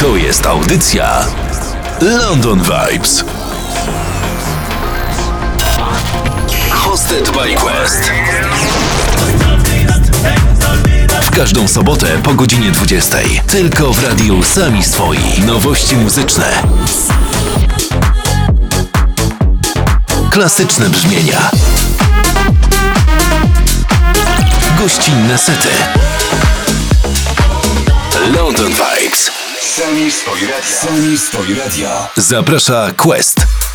To jest audycja London Vibes. Hosted by Quest. W każdą sobotę po godzinie 20. Tylko w radiu Sami Swoi. Nowości muzyczne. Klasyczne brzmienia. Gościnne sety. London Vibes. Sami swoi radio. Sami swoi radio. Zaprasza Quest.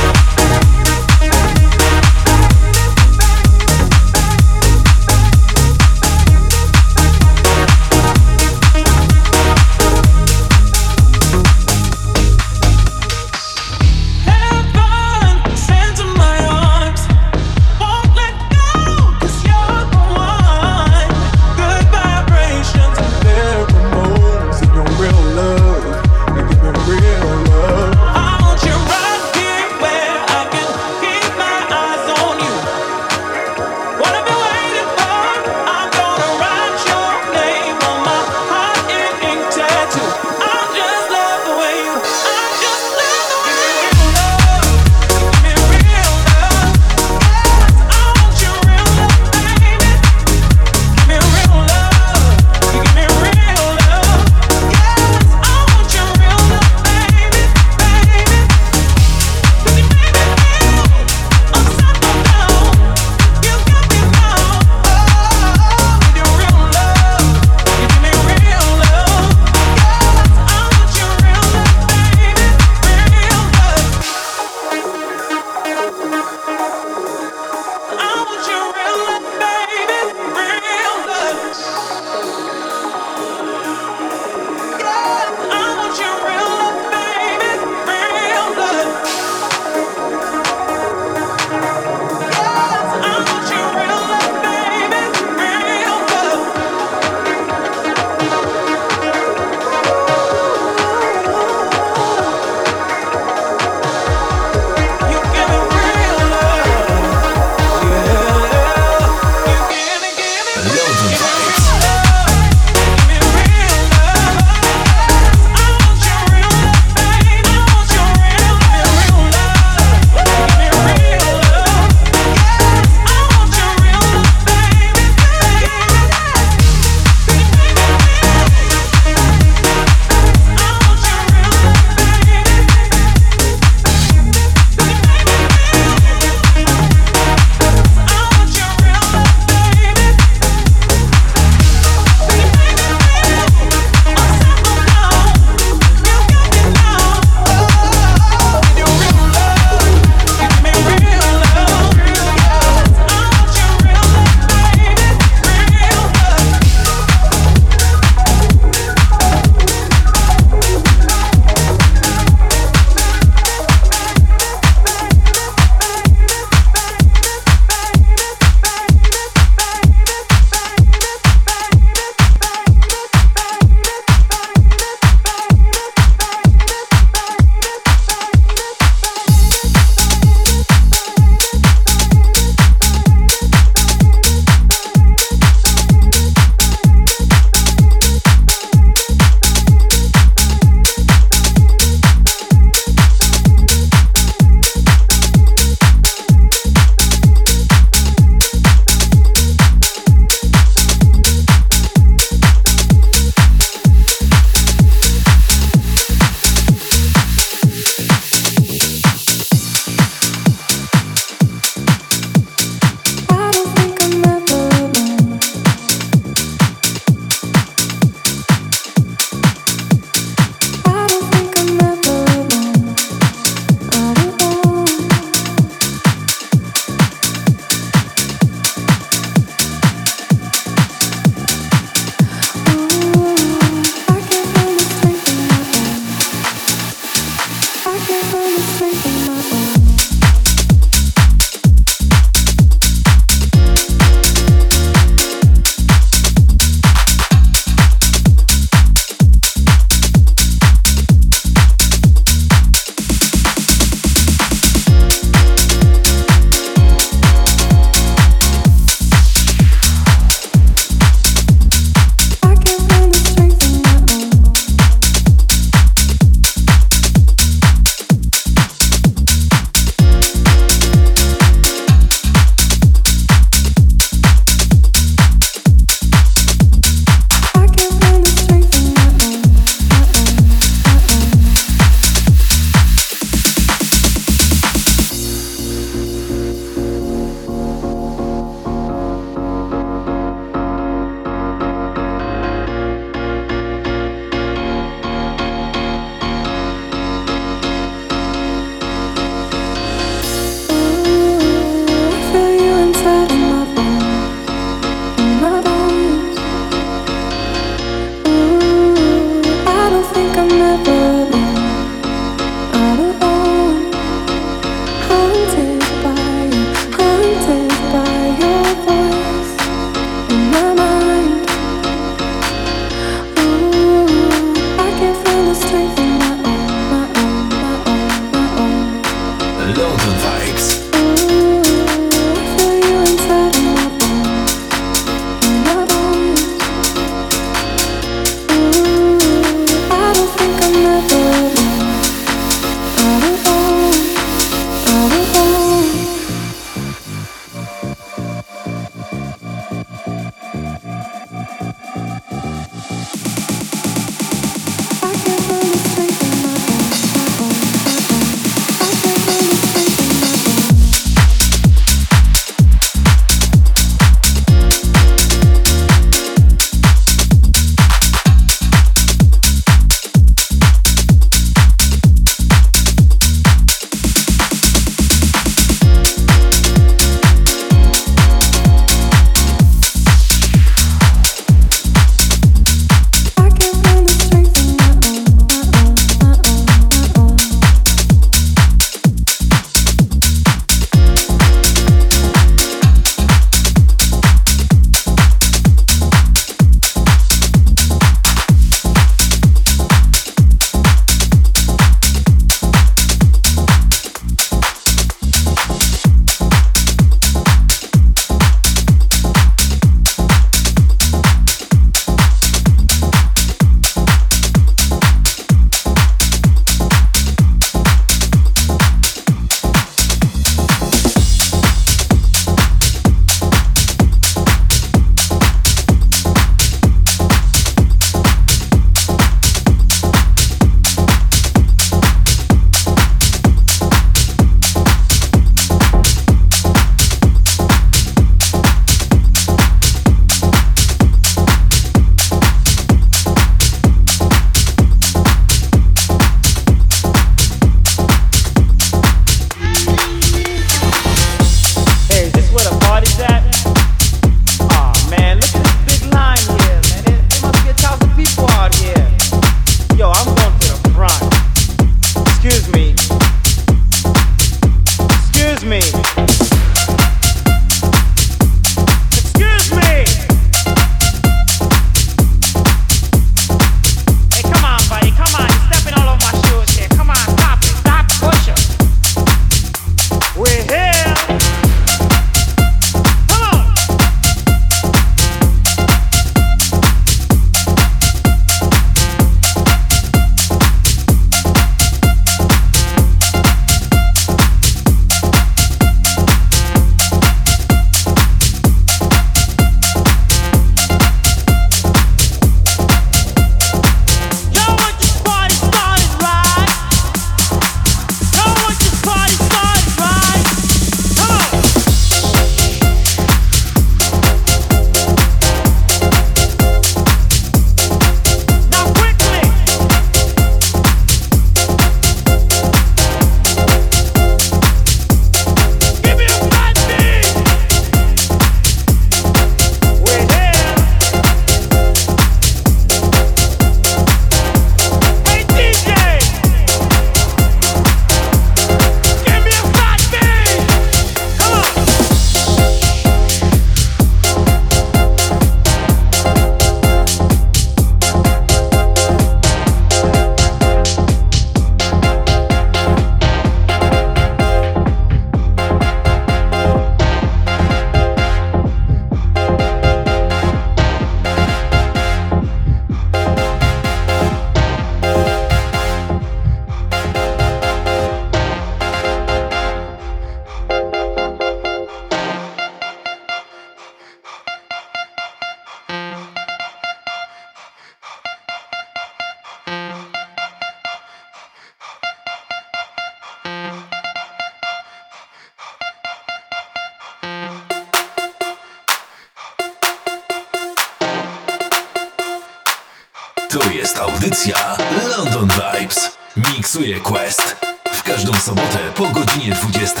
jest audycja London Vibes. Miksuje Quest. W każdą sobotę po godzinie 20.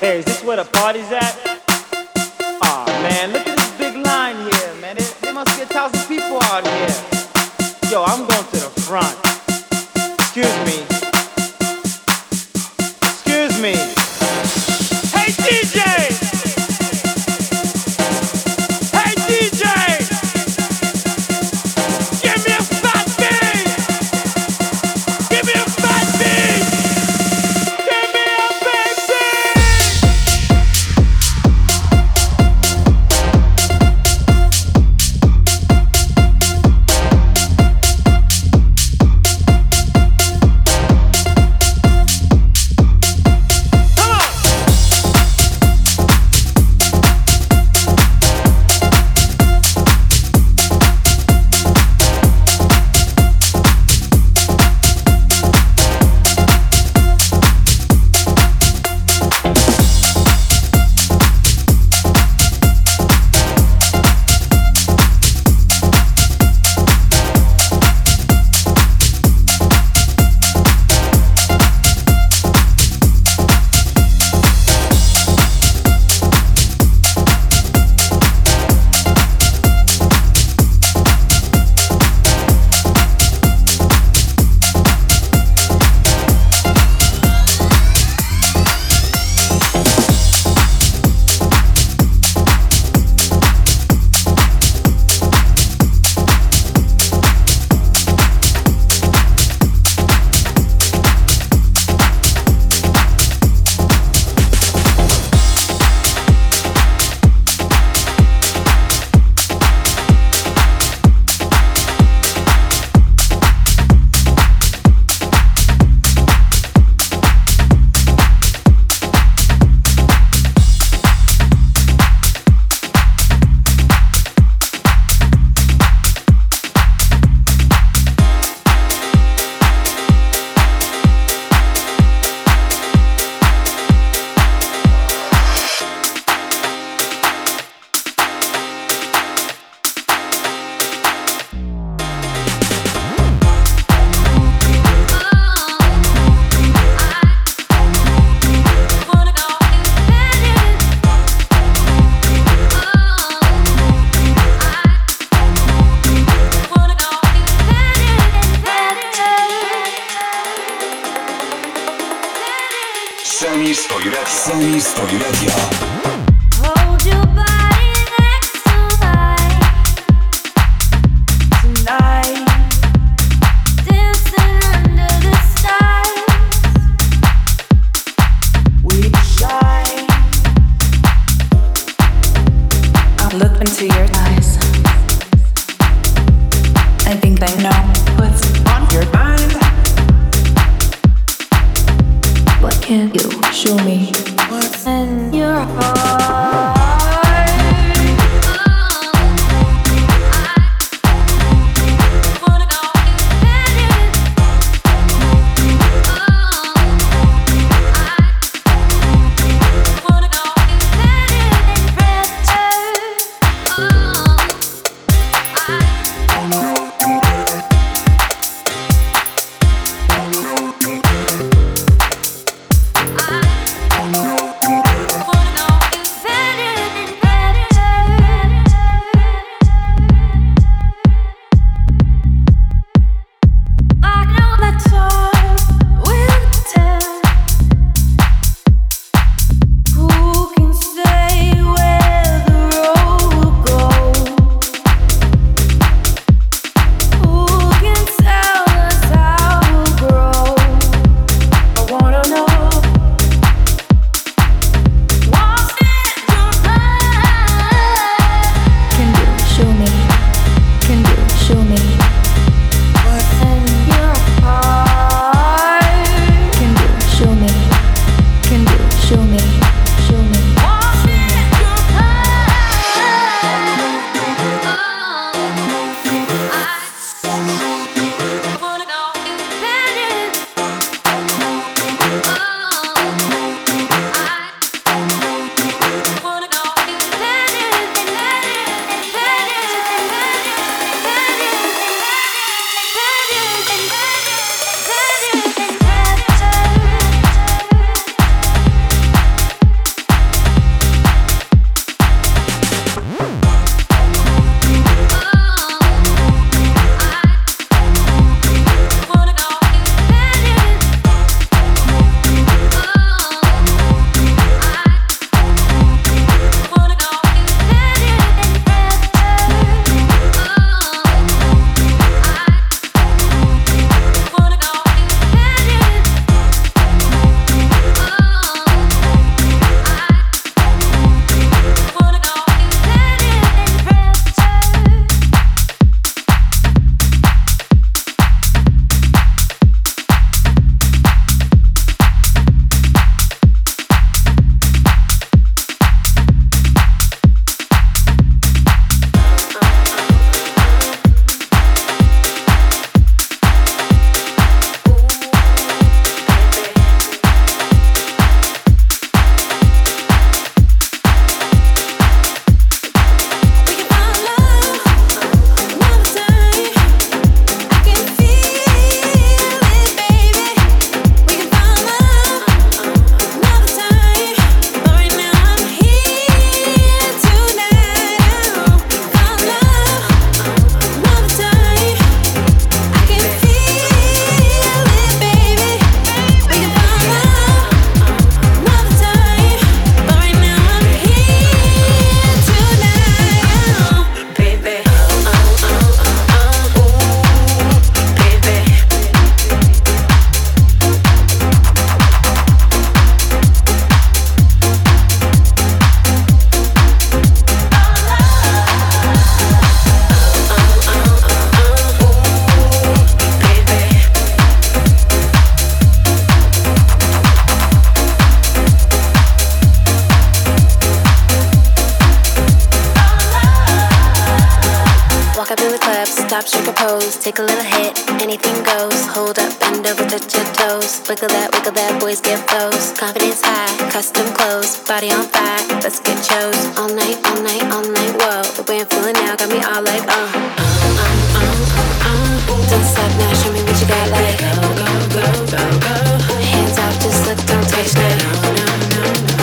Hey, is this where the party's at? Oh, man, you show me what's in your heart. Top, strike a pose, take a little hit, anything goes. Hold up, bend over, touch your toes. Wiggle that, wiggle that, boys get flows. Confidence high, custom clothes, body on fire, let's get chose. All night, all night, all night, whoa. The way I'm feeling now got me all like, uh, uh, uh, uh, uh. The side now, show me what you got, like, go, go, go, go, go. Hands off, just look, don't touch now. No, no, no, no, no.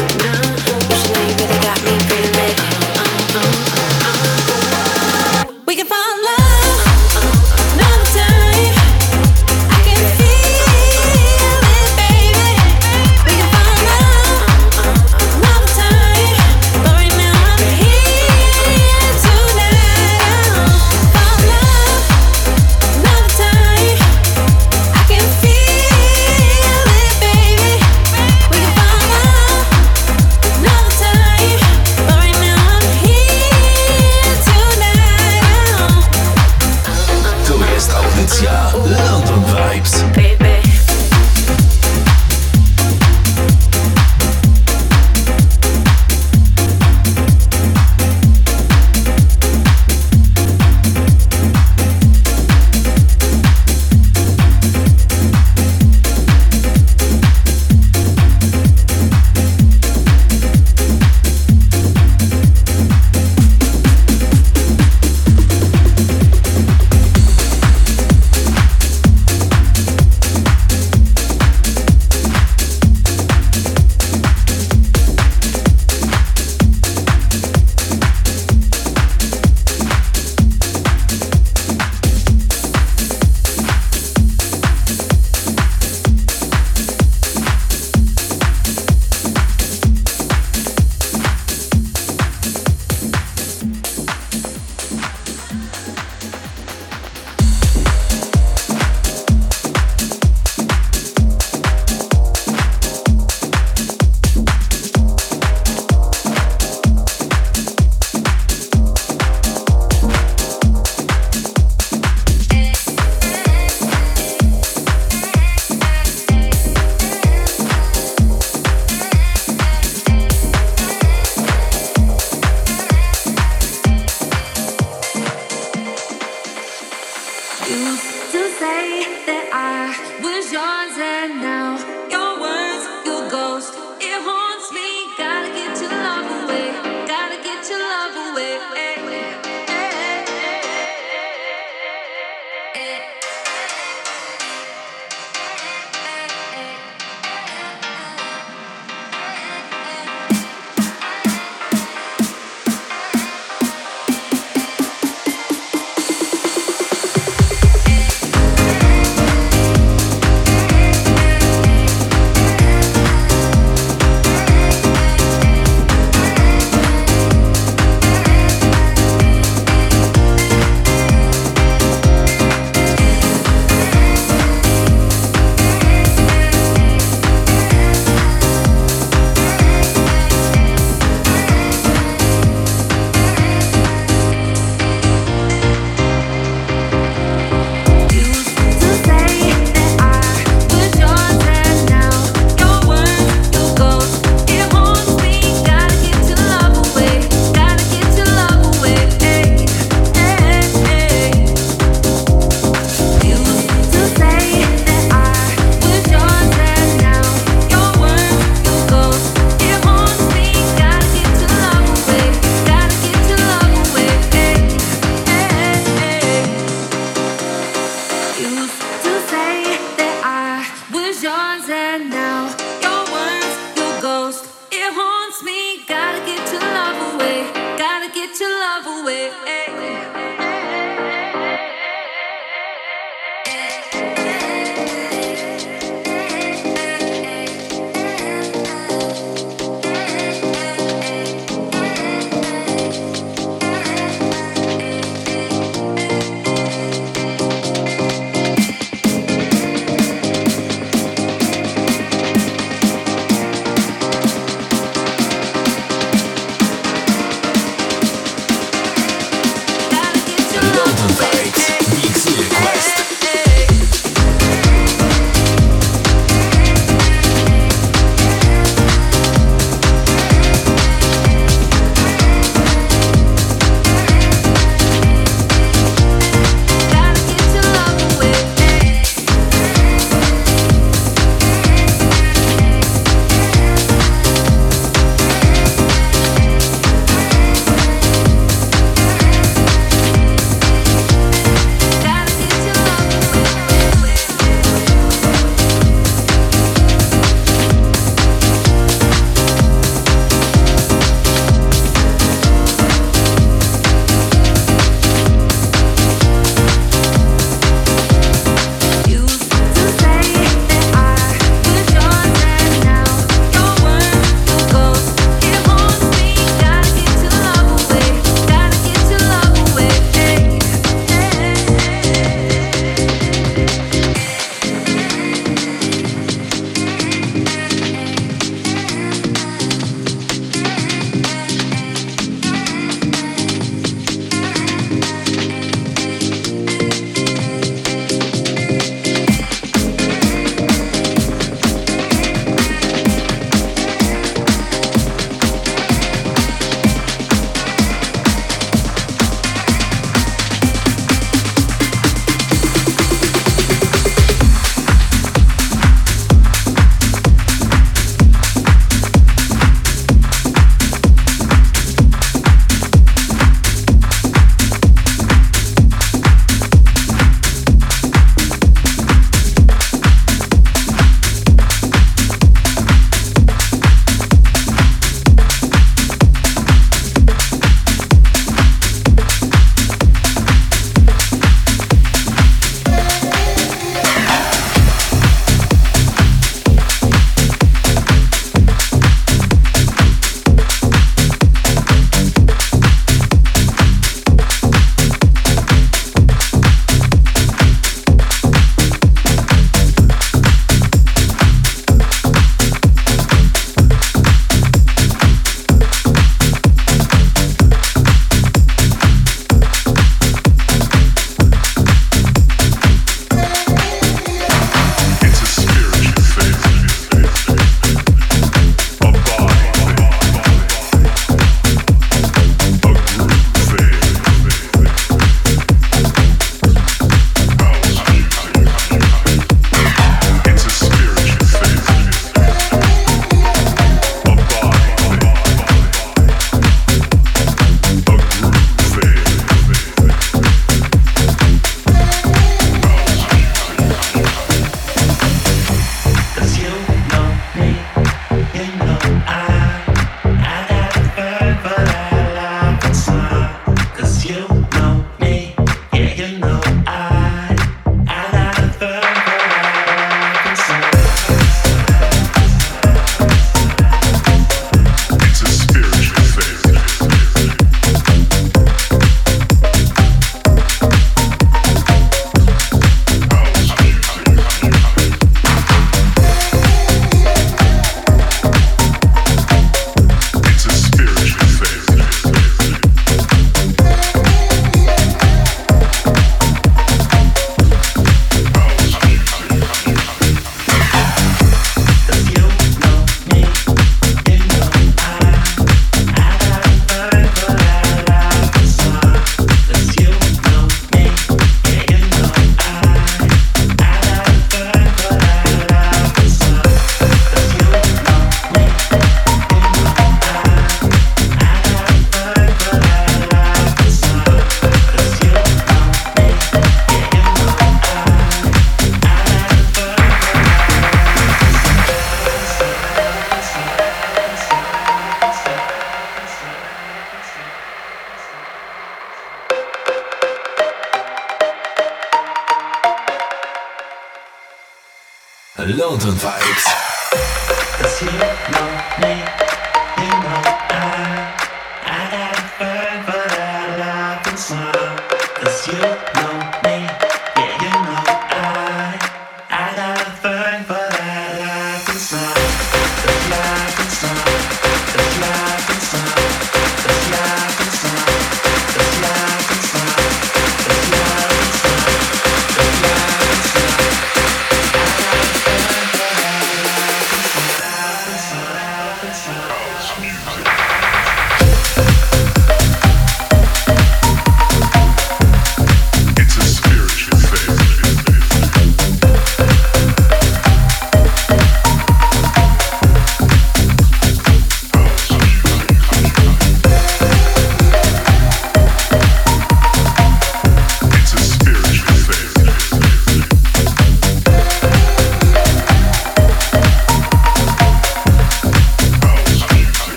Consultant.